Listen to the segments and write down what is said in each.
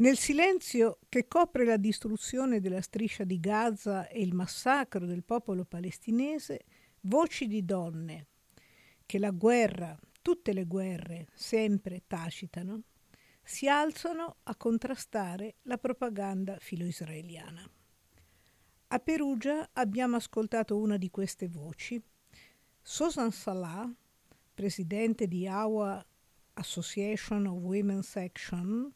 Nel silenzio che copre la distruzione della striscia di Gaza e il massacro del popolo palestinese, voci di donne che la guerra, tutte le guerre, sempre tacitano, si alzano a contrastare la propaganda filo-israeliana. A Perugia abbiamo ascoltato una di queste voci. Susan Salah, presidente di AWA Association of Women's Action,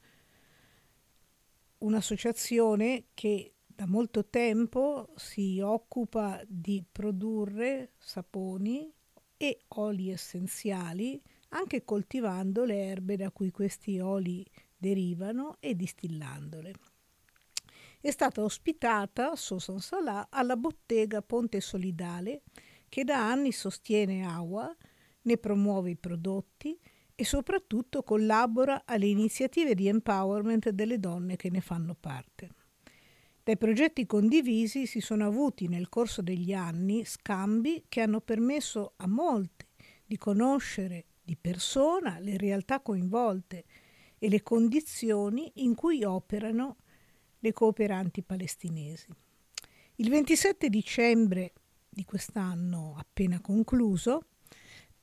un'associazione che da molto tempo si occupa di produrre saponi e oli essenziali, anche coltivando le erbe da cui questi oli derivano e distillandole. È stata ospitata, Susan Salà, alla bottega Ponte Solidale, che da anni sostiene AWA, ne promuove i prodotti e soprattutto collabora alle iniziative di empowerment delle donne che ne fanno parte. Dai progetti condivisi si sono avuti nel corso degli anni scambi che hanno permesso a molte di conoscere di persona le realtà coinvolte e le condizioni in cui operano le cooperanti palestinesi. Il 27 dicembre di quest'anno appena concluso,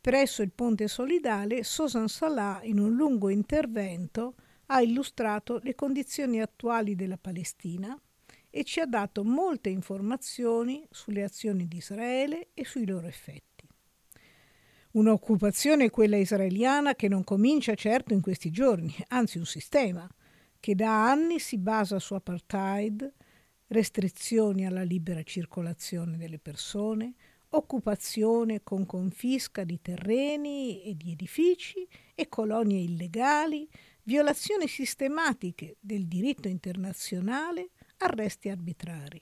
Presso il Ponte Solidale, Susan Salah, in un lungo intervento, ha illustrato le condizioni attuali della Palestina e ci ha dato molte informazioni sulle azioni di Israele e sui loro effetti. Un'occupazione, quella israeliana, che non comincia certo in questi giorni, anzi un sistema che da anni si basa su apartheid, restrizioni alla libera circolazione delle persone, occupazione con confisca di terreni e di edifici e colonie illegali, violazioni sistematiche del diritto internazionale, arresti arbitrari.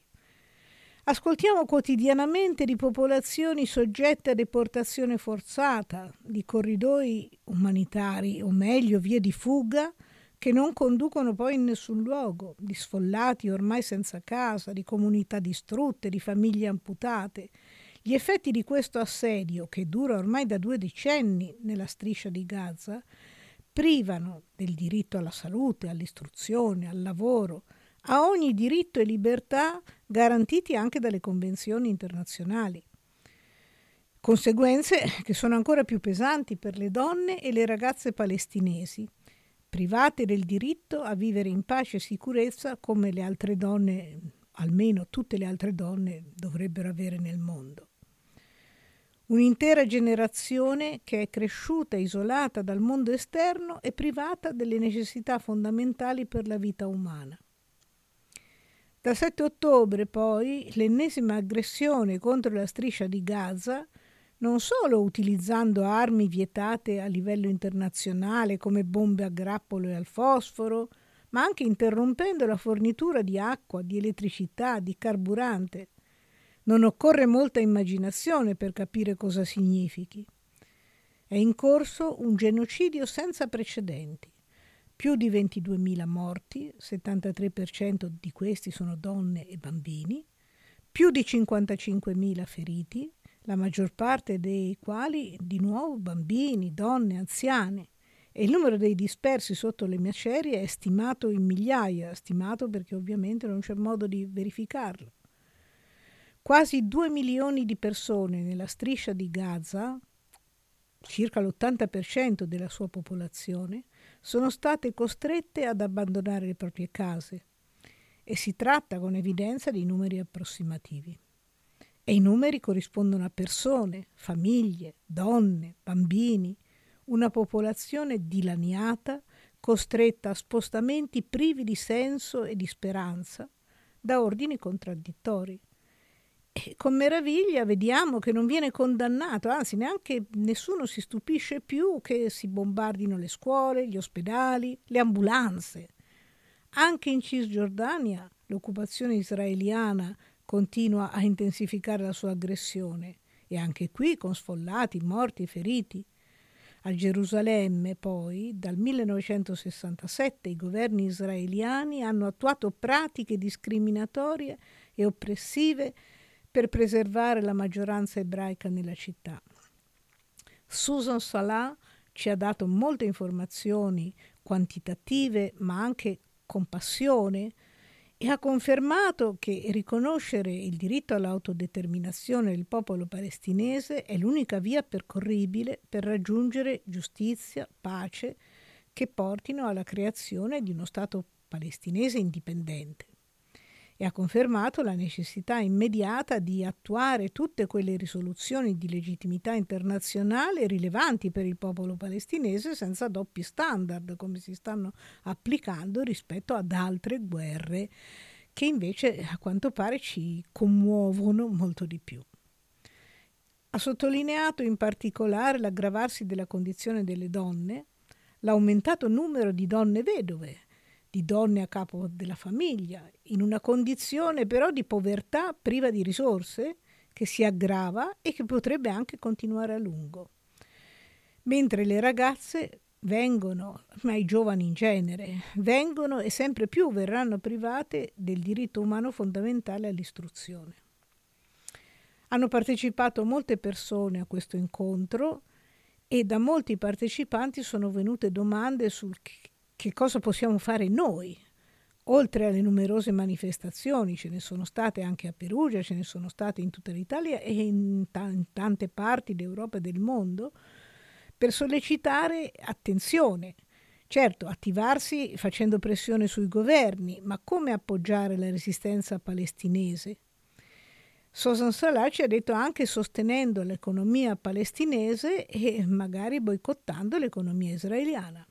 Ascoltiamo quotidianamente di popolazioni soggette a deportazione forzata, di corridoi umanitari, o meglio vie di fuga, che non conducono poi in nessun luogo, di sfollati ormai senza casa, di comunità distrutte, di famiglie amputate, gli effetti di questo assedio, che dura ormai da due decenni nella striscia di Gaza, privano del diritto alla salute, all'istruzione, al lavoro, a ogni diritto e libertà garantiti anche dalle convenzioni internazionali. Conseguenze che sono ancora più pesanti per le donne e le ragazze palestinesi, private del diritto a vivere in pace e sicurezza come le altre donne, almeno tutte le altre donne, dovrebbero avere nel mondo. Un'intera generazione che è cresciuta isolata dal mondo esterno e privata delle necessità fondamentali per la vita umana. Dal 7 ottobre, poi, l'ennesima aggressione contro la striscia di Gaza, non solo utilizzando armi vietate a livello internazionale come bombe a grappolo e al fosforo, ma anche interrompendo la fornitura di acqua, di elettricità, di carburante, non occorre molta immaginazione per capire cosa significhi. È in corso un genocidio senza precedenti. Più di 22.000 morti, 73% di questi sono donne e bambini, più di 55.000 feriti, la maggior parte dei quali di nuovo bambini, donne, anziane. E il numero dei dispersi sotto le macerie è stimato in migliaia, stimato perché ovviamente non c'è modo di verificarlo. Quasi 2 milioni di persone nella striscia di Gaza, circa l'80% della sua popolazione, sono state costrette ad abbandonare le proprie case e si tratta con evidenza di numeri approssimativi. E i numeri corrispondono a persone, famiglie, donne, bambini, una popolazione dilaniata, costretta a spostamenti privi di senso e di speranza, da ordini contraddittori. E con meraviglia vediamo che non viene condannato, anzi neanche nessuno si stupisce più che si bombardino le scuole, gli ospedali, le ambulanze. Anche in Cisgiordania l'occupazione israeliana continua a intensificare la sua aggressione e anche qui con sfollati, morti, feriti. A Gerusalemme, poi, dal 1967 i governi israeliani hanno attuato pratiche discriminatorie e oppressive per preservare la maggioranza ebraica nella città. Susan Salah ci ha dato molte informazioni quantitative ma anche compassione e ha confermato che riconoscere il diritto all'autodeterminazione del popolo palestinese è l'unica via percorribile per raggiungere giustizia, pace, che portino alla creazione di uno Stato palestinese indipendente e ha confermato la necessità immediata di attuare tutte quelle risoluzioni di legittimità internazionale rilevanti per il popolo palestinese senza doppi standard, come si stanno applicando rispetto ad altre guerre che invece a quanto pare ci commuovono molto di più. Ha sottolineato in particolare l'aggravarsi della condizione delle donne, l'aumentato numero di donne vedove, di donne a capo della famiglia, in una condizione però di povertà priva di risorse che si aggrava e che potrebbe anche continuare a lungo. Mentre le ragazze vengono, ma i giovani in genere, vengono e sempre più verranno private del diritto umano fondamentale all'istruzione. Hanno partecipato molte persone a questo incontro e da molti partecipanti sono venute domande sul che cosa possiamo fare noi? Oltre alle numerose manifestazioni, ce ne sono state anche a Perugia, ce ne sono state in tutta l'Italia e in, t- in tante parti d'Europa e del mondo, per sollecitare attenzione. Certo, attivarsi facendo pressione sui governi, ma come appoggiare la resistenza palestinese? Sosan Salah ci ha detto anche sostenendo l'economia palestinese e magari boicottando l'economia israeliana.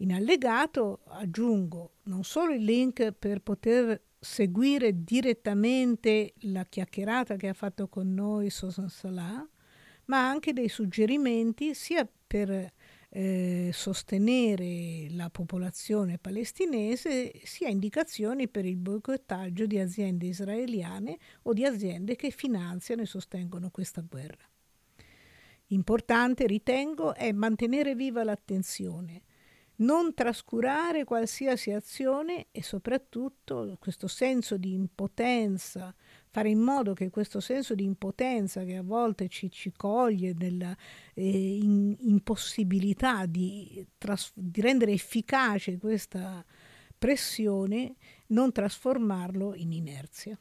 In allegato aggiungo non solo il link per poter seguire direttamente la chiacchierata che ha fatto con noi Sosan Salah, ma anche dei suggerimenti sia per eh, sostenere la popolazione palestinese, sia indicazioni per il boicottaggio di aziende israeliane o di aziende che finanziano e sostengono questa guerra. Importante, ritengo, è mantenere viva l'attenzione non trascurare qualsiasi azione e soprattutto questo senso di impotenza, fare in modo che questo senso di impotenza che a volte ci, ci coglie nella eh, in, impossibilità di, tras- di rendere efficace questa pressione, non trasformarlo in inerzia.